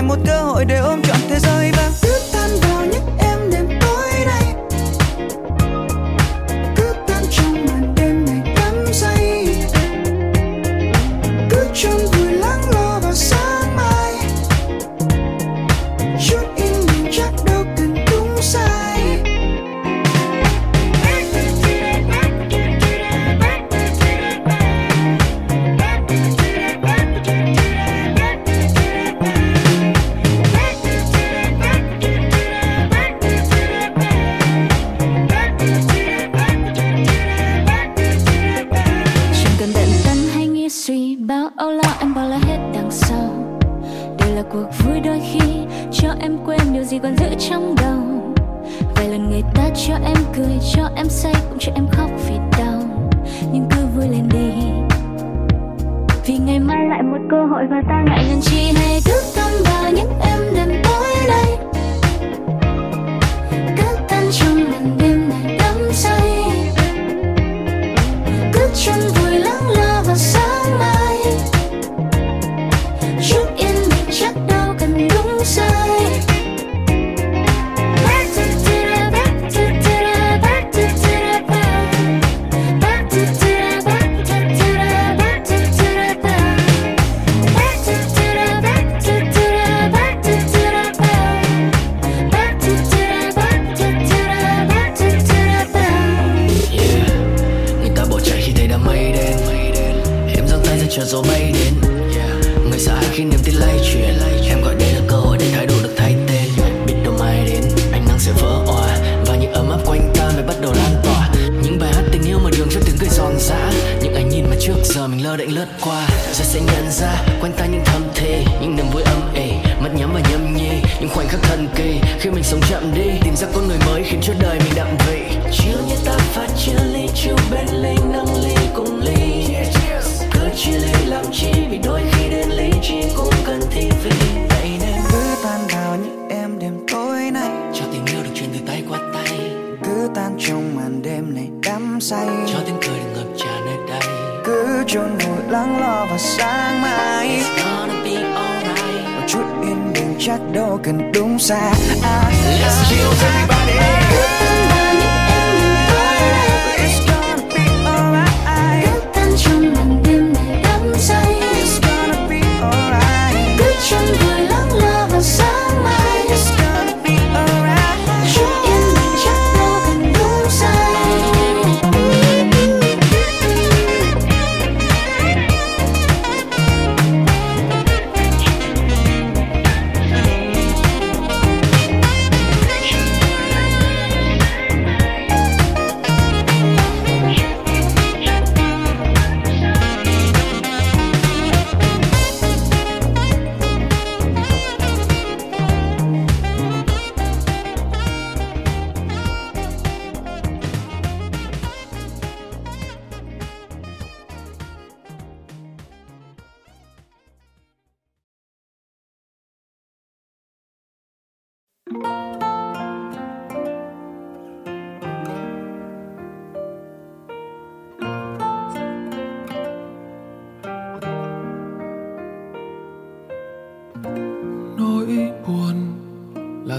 lại một cơ hội để ôm trọn thế giới và cứ tan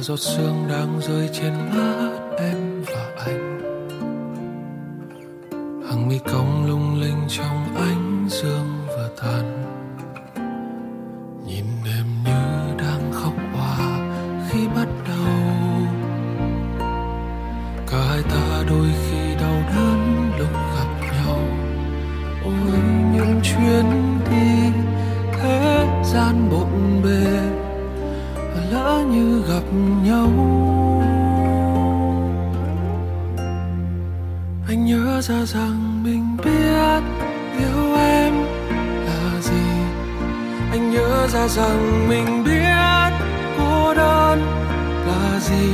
giọt sương đang rơi trên má. lòng mình biết cô đơn là gì.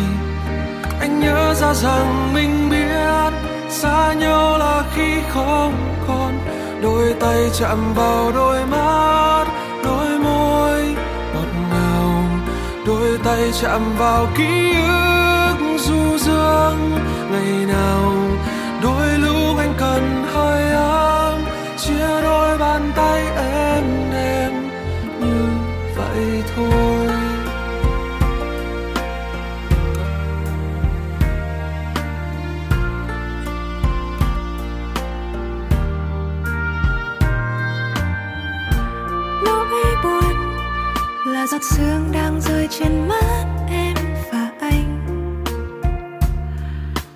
Anh nhớ ra rằng mình biết xa nhau là khi không còn. Đôi tay chạm vào đôi mắt, đôi môi ngọt ngào. Đôi tay chạm vào ký ức du dương ngày nào. giọt sương đang rơi trên mắt em và anh.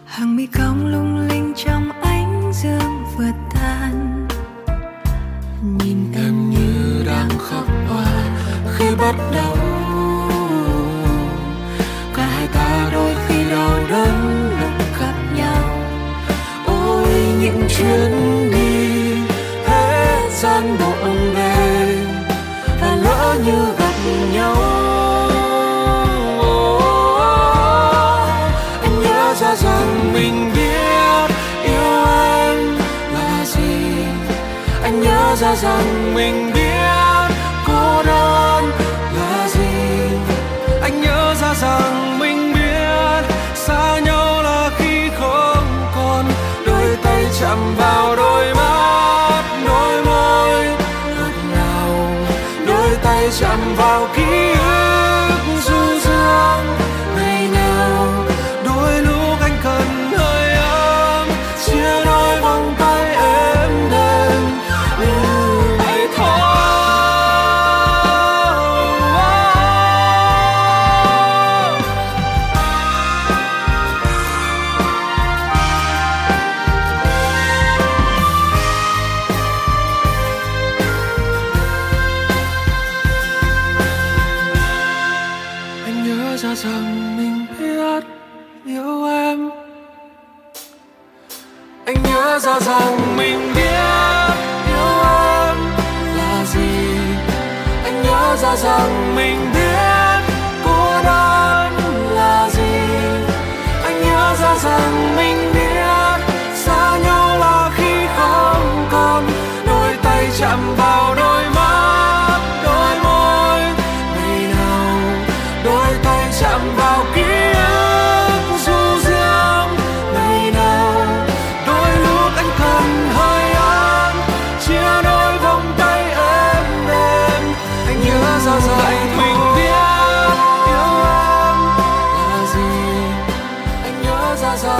Hàng mi cong lung linh trong ánh dương vừa tan. Nhìn em như đang khóc hoa khi bắt đầu cả hai ta đôi khi đau đớn lúc gặp nhau. Ôi, những chuyến rằng mình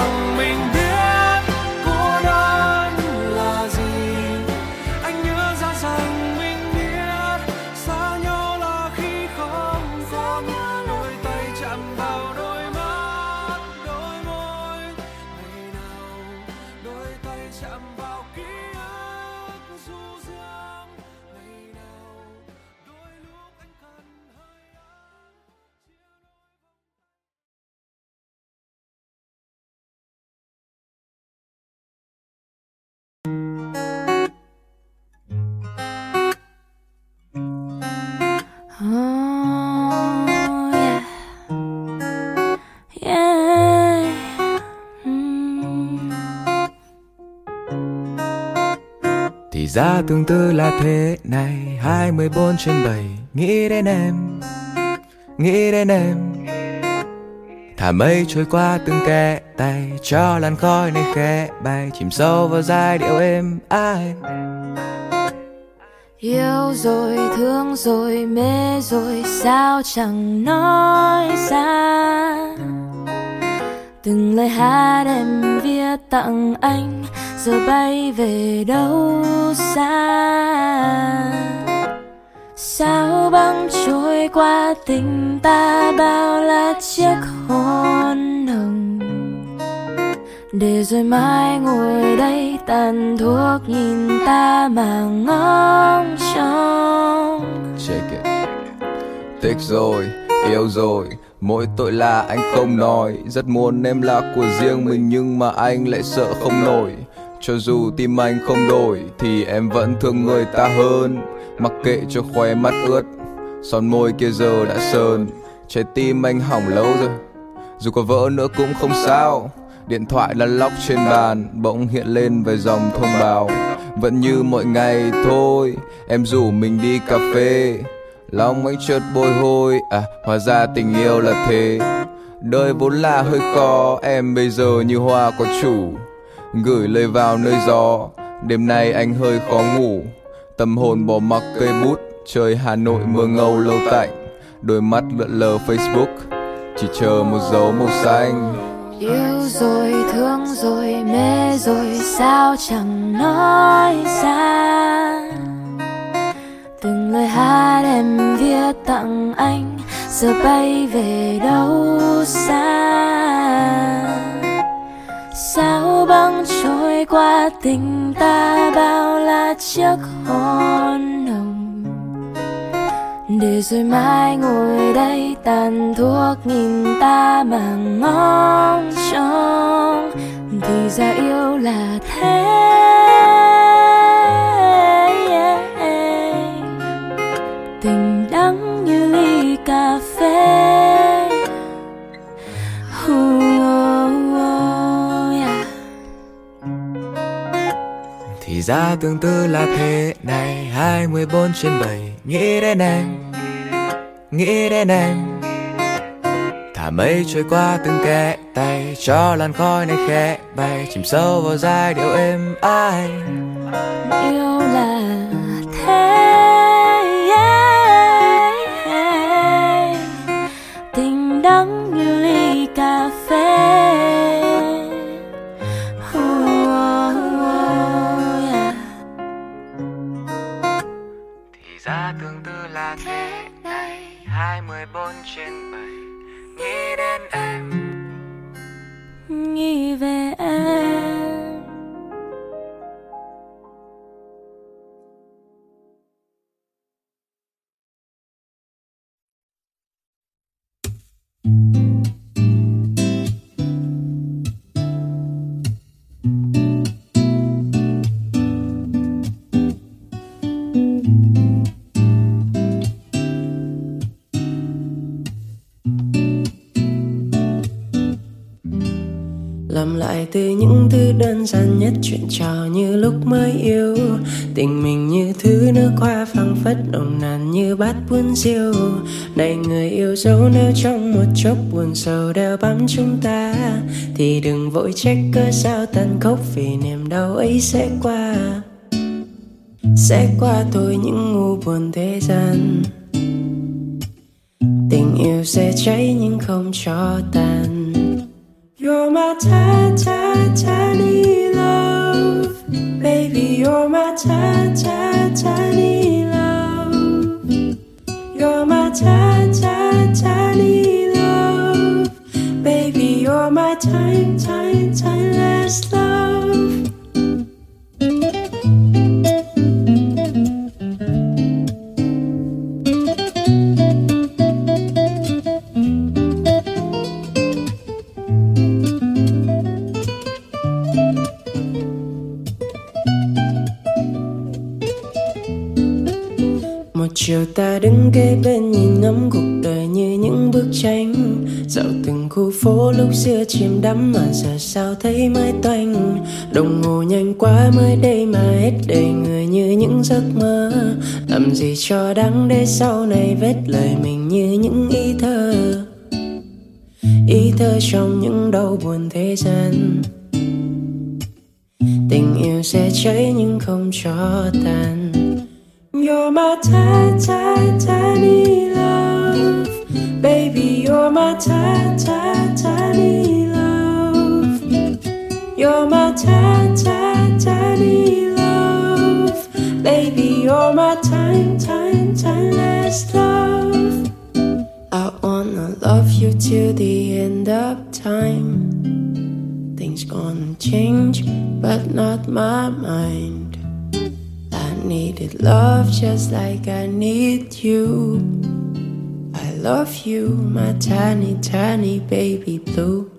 nhớ ra tương tư là thế này. 24 trên 7 Nghĩ đến em Nghĩ đến em. Thả mây trôi qua từng kẽ tay Cho làn khói này khẽ bay. Chìm sâu vào giai điệu êm ai. Yêu rồi, thương rồi, mê rồi Sao chẳng nói ra? Từng lời hát em viết tặng anh Giờ bay về đâu xa? Sao băng trôi qua tình ta? Bao là chiếc hôn hồng? Để rồi mai ngồi đây tàn thuốc nhìn ta mà ngóng trông. Check it. Thích rồi, yêu rồi Mỗi tội là anh không nói. Rất muốn em là của riêng mình Nhưng mà anh lại sợ không nổi. Cho dù tim anh không đổi Thì em vẫn thương người ta hơn. Mặc kệ cho khoe mắt ướt, Son môi kia giờ đã sơn Trái tim anh hỏng lâu rồi, Dù có vỡ nữa cũng không sao. Điện thoại lăn lóc trên bàn, Bỗng hiện lên vài dòng thông báo. Vẫn như mọi ngày thôi, Em rủ mình đi cà phê. Lòng anh chợt bồi hồi À hóa ra tình yêu là thế. Đời vốn là hơi khó, Em bây giờ như hoa có chủ. Gửi lời vào nơi gió. Đêm nay anh hơi khó ngủ. Tâm hồn bỏ mặc cây bút Trời Hà Nội mưa ngâu lâu tạnh. Đôi mắt lượn lờ Facebook Chỉ chờ một dấu màu xanh. Yêu rồi, thương rồi, mê rồi Sao chẳng nói ra? Từng lời hát em viết tặng anh Giờ bay về đâu xa? Sao băng trôi qua tình ta Bao là chiếc hôn hồng để rồi mai ngồi đây tàn thuốc nhìn ta mà ngóng trông. Thì ra yêu là thế. Tương tư là thế này 24 trên 7 Nghĩ đến em, Nghĩ đến em. Thả mây trôi qua từng kẽ tay, Cho làn khói này khẽ bay. Chìm sâu vào giai điệu êm ai từ những thứ đơn giản nhất, chuyện trò như lúc mới yêu. Tình mình như thứ nước hoa phăng phất, nồng nàn như bát buôn diêu này người yêu dấu nếu trong một chốc buồn sầu đeo bám chúng ta. Thì đừng vội trách cớ sao tàn khốc, vì niềm đau ấy sẽ qua. Sẽ qua thôi những ngu buồn thế gian. Tình yêu sẽ cháy nhưng không cho tàn You're my ta ta tiny love, baby. You're my ta ta tiny love. You're my ta ta tiny love, baby. You're my time time timeless love. Chiều ta đứng kế bên nhìn ngắm cuộc đời như những bức tranh. Dạo từng khu phố lúc xưa chìm đắm mà giờ sao thấy mãi toanh. Đồng hồ nhanh quá mới đây mà hết đầy người như những giấc mơ. Làm gì cho đáng để sau này vết lời mình như những ý thơ. Ý thơ trong những đau buồn thế gian. Tình yêu sẽ cháy nhưng không cho tàn You're my ta ta tiny love, baby. You're my ta ta tiny love. You're my ta ta tiny love, baby. You're my time time timeless love. I wanna love you till the end of time. Things gonna change, but not my mind. Needed love just like I need you. I love you, my tiny, tiny baby blue.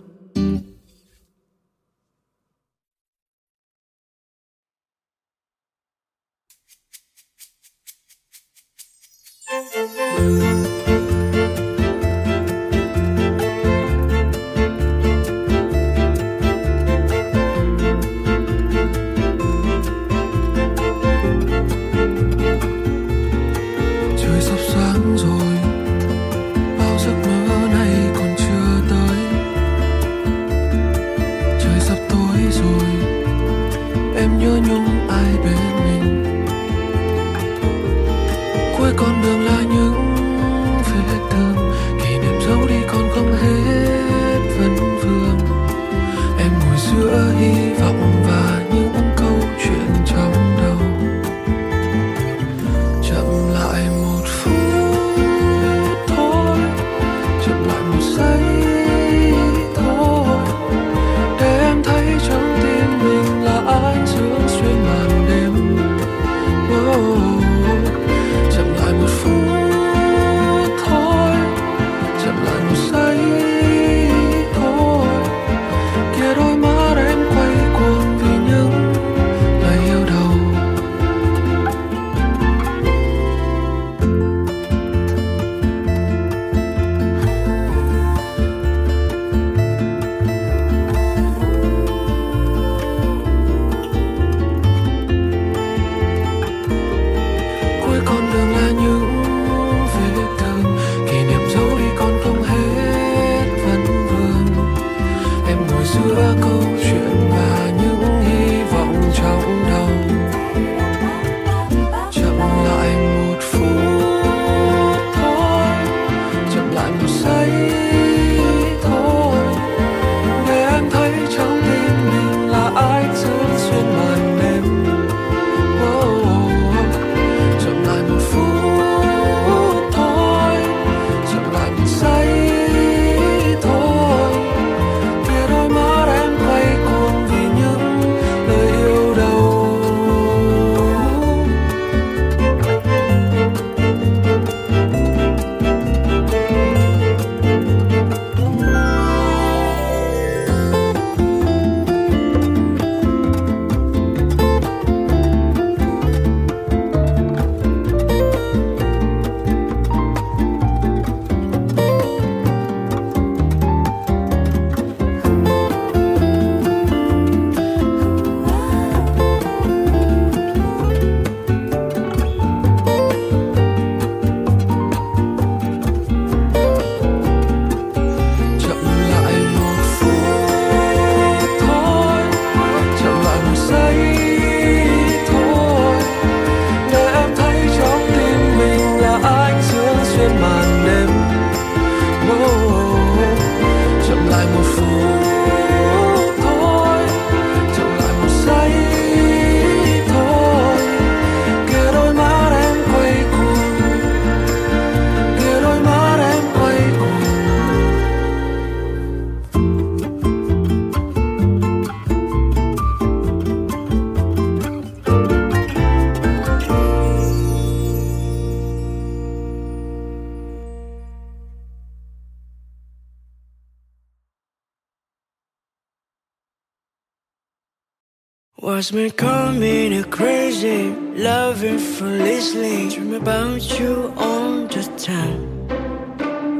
What's been coming crazy, loving foolishly. Dream about you all the time.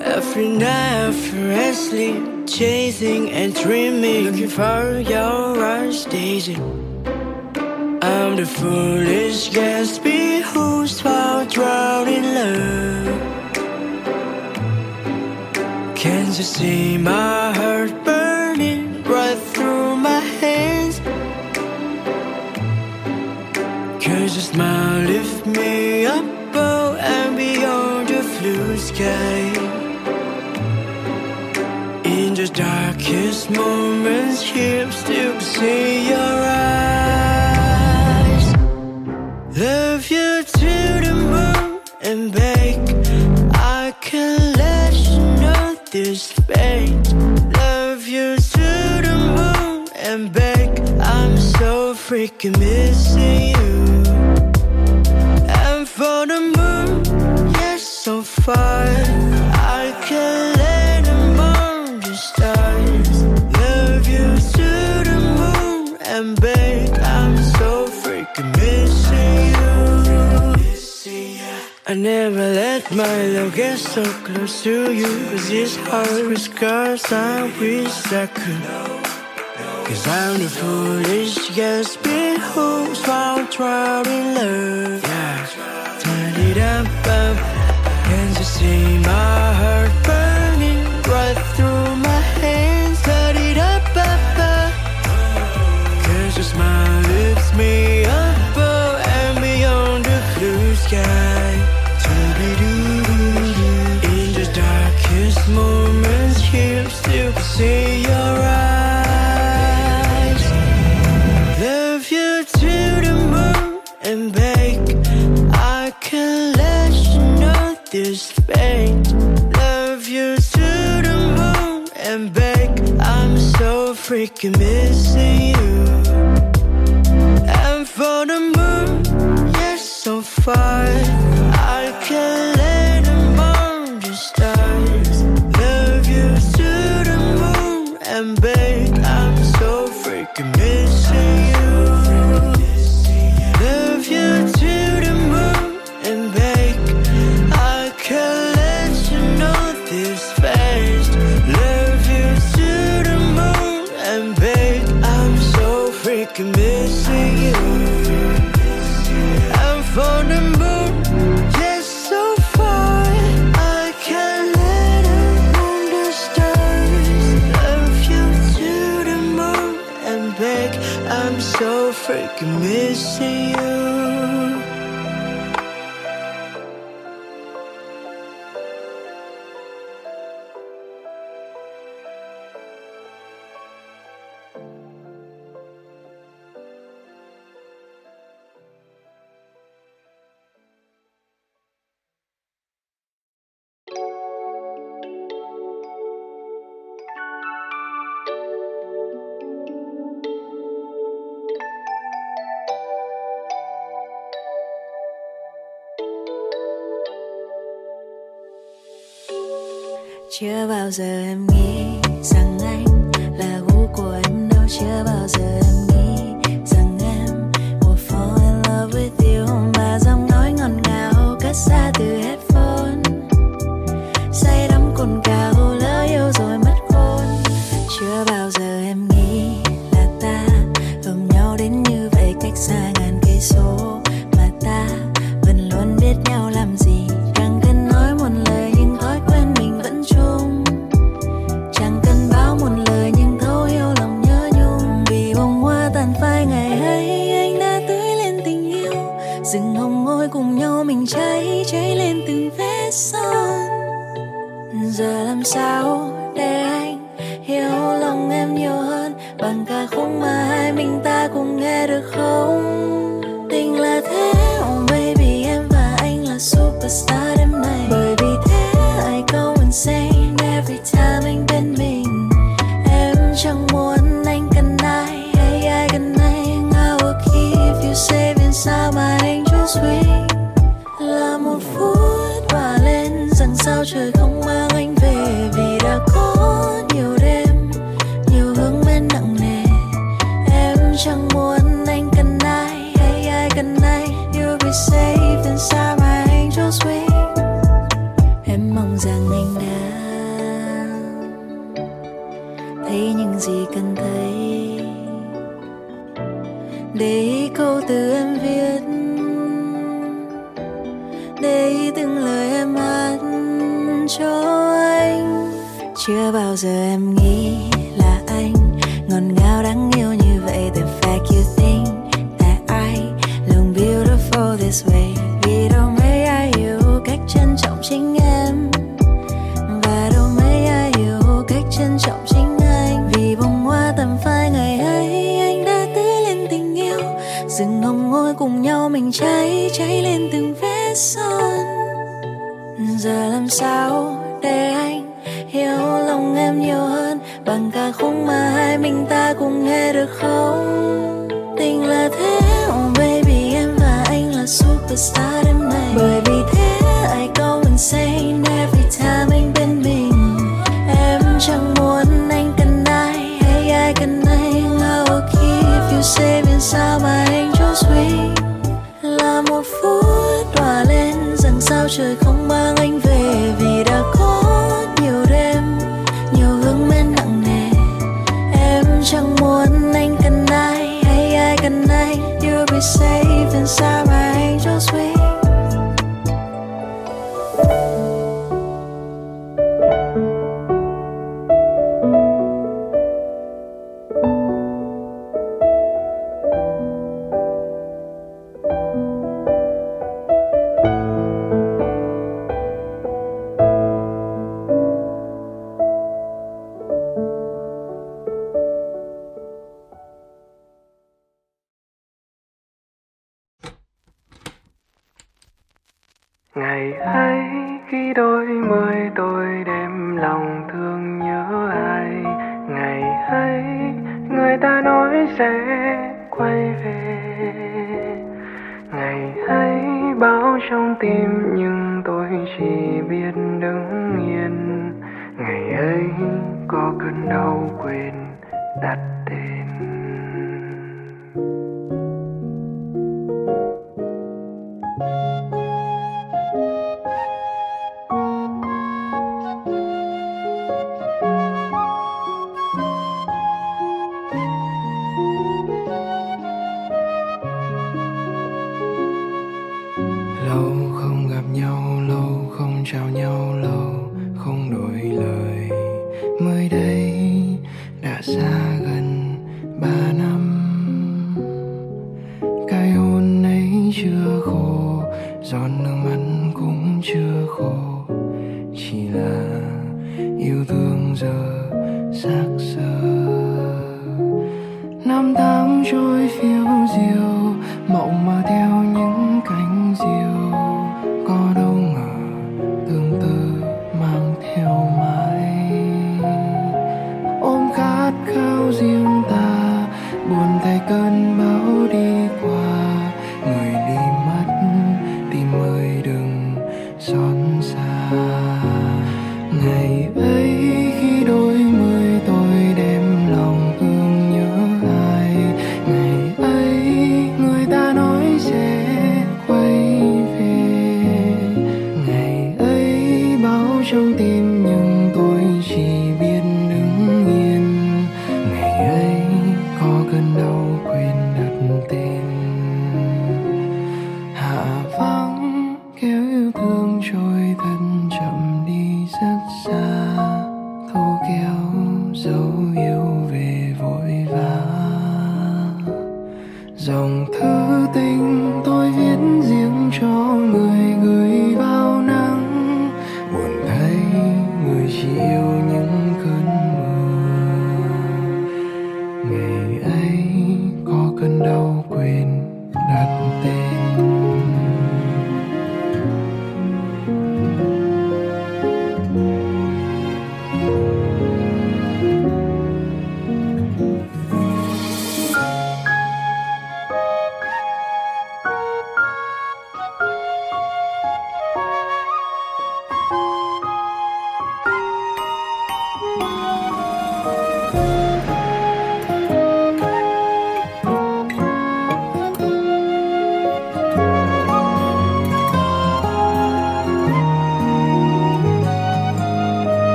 Every night, furiously chasing and dreaming, looking for your eyes, Daisy. I'm the foolish Gatsby who's while drowned in love. Can't you see my heart? Smile, lift me up, oh, and beyond the blue sky. In the darkest moments, here still see your eyes. Love you to the moon and back. I can let you know this fate. Love you to the moon and back. I'm so freaking missing you. never let my love get so close to you. Cause it's hard with scars I wish I could. Cause I'm the foolish Gatsby who's while drowned in love. Yeah, turn it up, up. Can't you see my heart burn? chưa bao giờ em nghĩ rằng anh là gu của em đâu. Chưa bao giờ em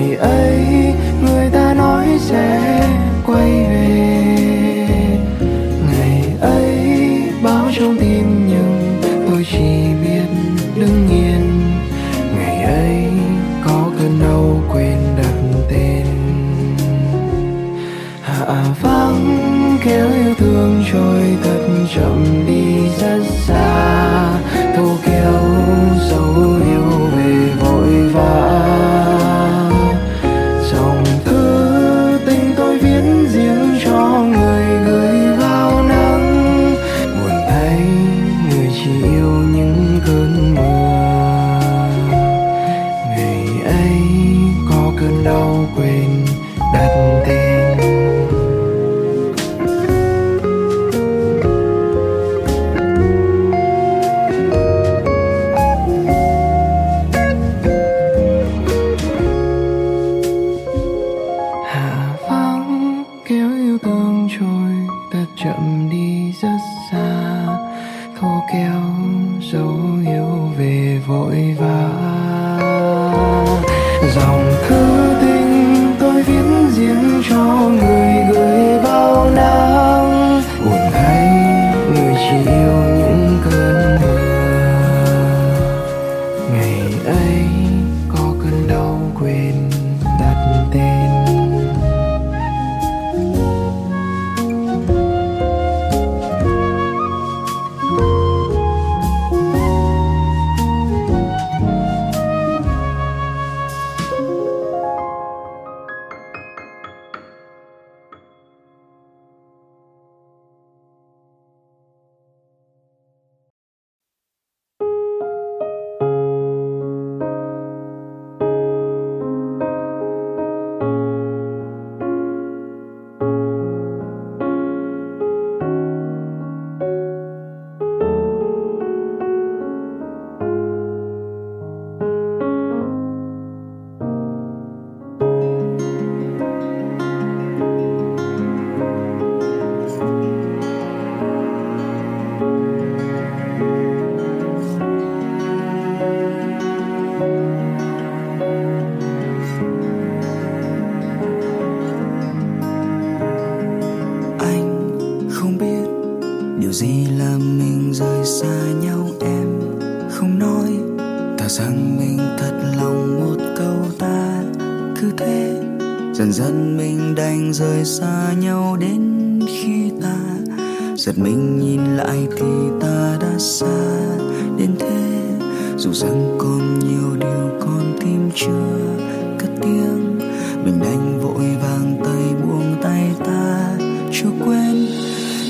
ngày ấy người ta nói sẽ quay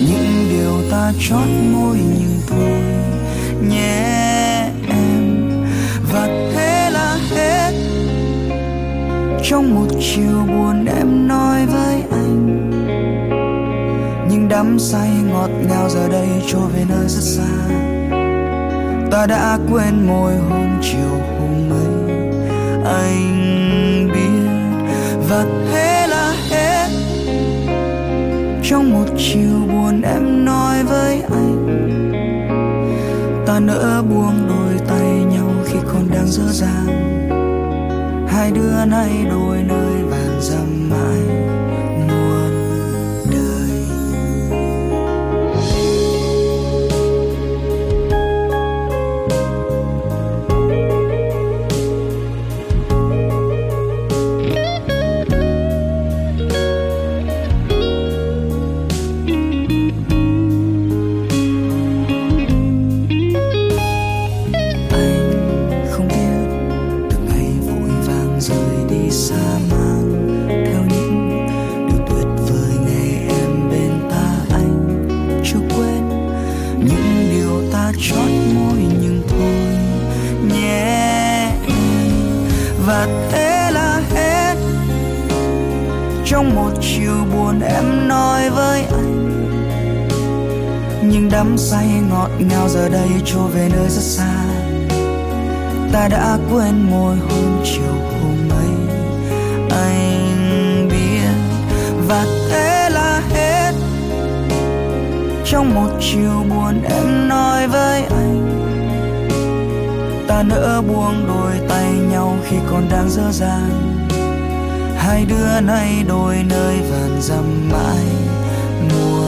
những điều ta chót môi nhưng thôi, nhé em. Và thế là hết. Trong một chiều buồn em nói với anh nhưng đắm say ngọt ngào giờ đây trôi về nơi rất xa. Ta đã quên môi hôm chiều hôm ấy, anh biết. Và thế trong một chiều buồn em nói với anh. Ta nỡ buông đôi tay nhau khi còn đang dở dàng hai đứa nay đôi nơi vàng dầm mãi. Nhưng đắm say ngọt ngào giờ đây trôi về nơi rất xa. Ta đã quên môi hôn chiều hôm ấy. Anh biết và thế là hết. Trong một chiều buồn em nói với anh, ta nỡ buông đôi tay nhau khi còn đang dở dàng hai đứa nay đôi nơi vàn dặm mãi mùa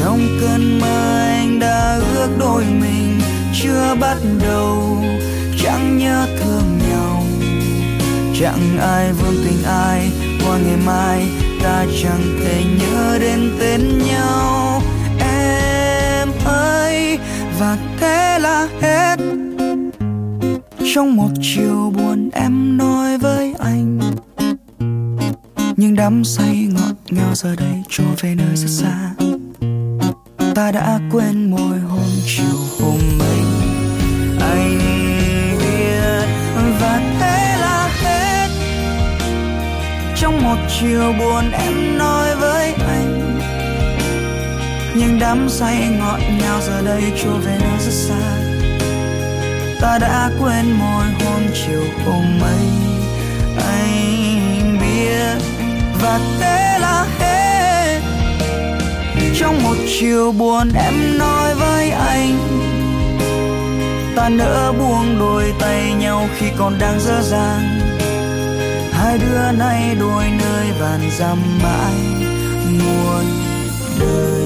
trong cơn mơ anh đã ước đôi mình, chưa bắt đầu. Chẳng nhớ thương nhau, chẳng ai vương tình ai. Qua ngày mai, ta chẳng thể nhớ đến tên nhau. Em ơi, và thế là hết. Trong một chiều buồn em nói với anh nhưng đắm say ngọt ngào giờ đây trôi về nơi rất xa ta đã quên môi hôm chiều hôm ấy anh biết và thế là hết. Trong một chiều buồn em nói với anh nhưng đám say ngọt ngào giờ đây trôi về nơi rất xa. Ta đã quên môi hôm chiều hôm ấy anh biết và thế là hết trong một chiều buồn em nói với anh. Ta nỡ buông đôi tay nhau khi còn đang dở dang. Hai đứa nay đôi nơi vàn dằm mãi muôn đời.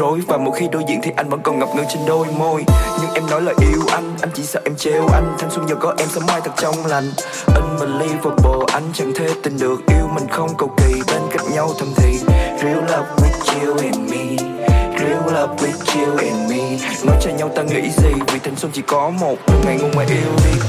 Rối. Và mỗi khi đối diện thì anh vẫn còn ngập ngừng trên đôi môi. Nhưng em nói là yêu anh anh chỉ sợ em trêu anh. Thanh xuân giờ có em sớm mai thật trong lành. Unbelievable, anh chẳng thể tin được yêu mình không cầu kỳ. Bên cạnh nhau thầm thì real love with you and me. Real love with you and me. Nói cho nhau ta nghĩ gì? Vì thanh xuân chỉ có một ngày ngu mà yêu đi.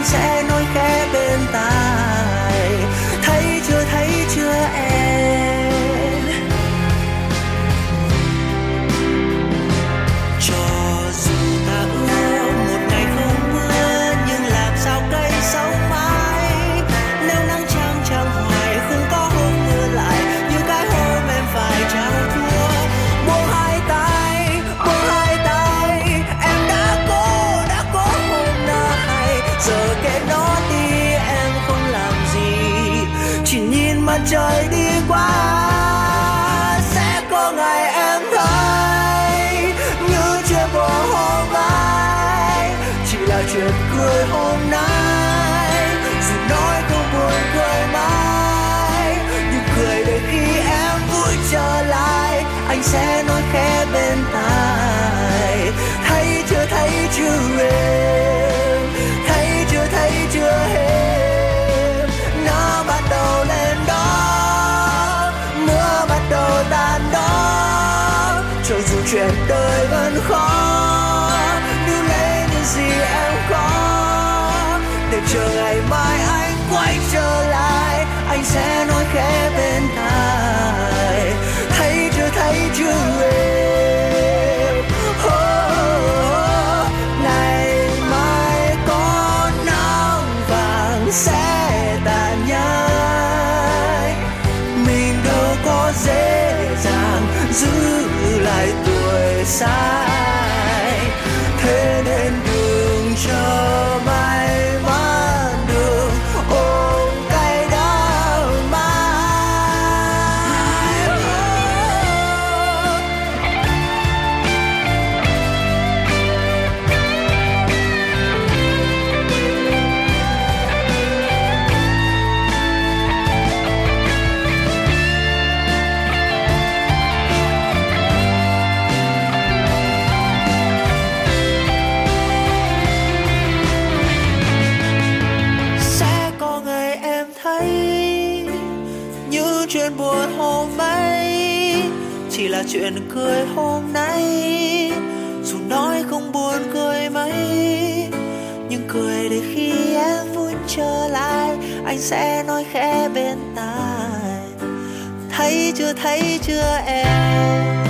and say inside cười hôm nay. Dù nói không buồn cười mấy, nhưng cười để khi em vui trở lại, anh sẽ nói khẽ bên tai. Thấy chưa thấy chưa em?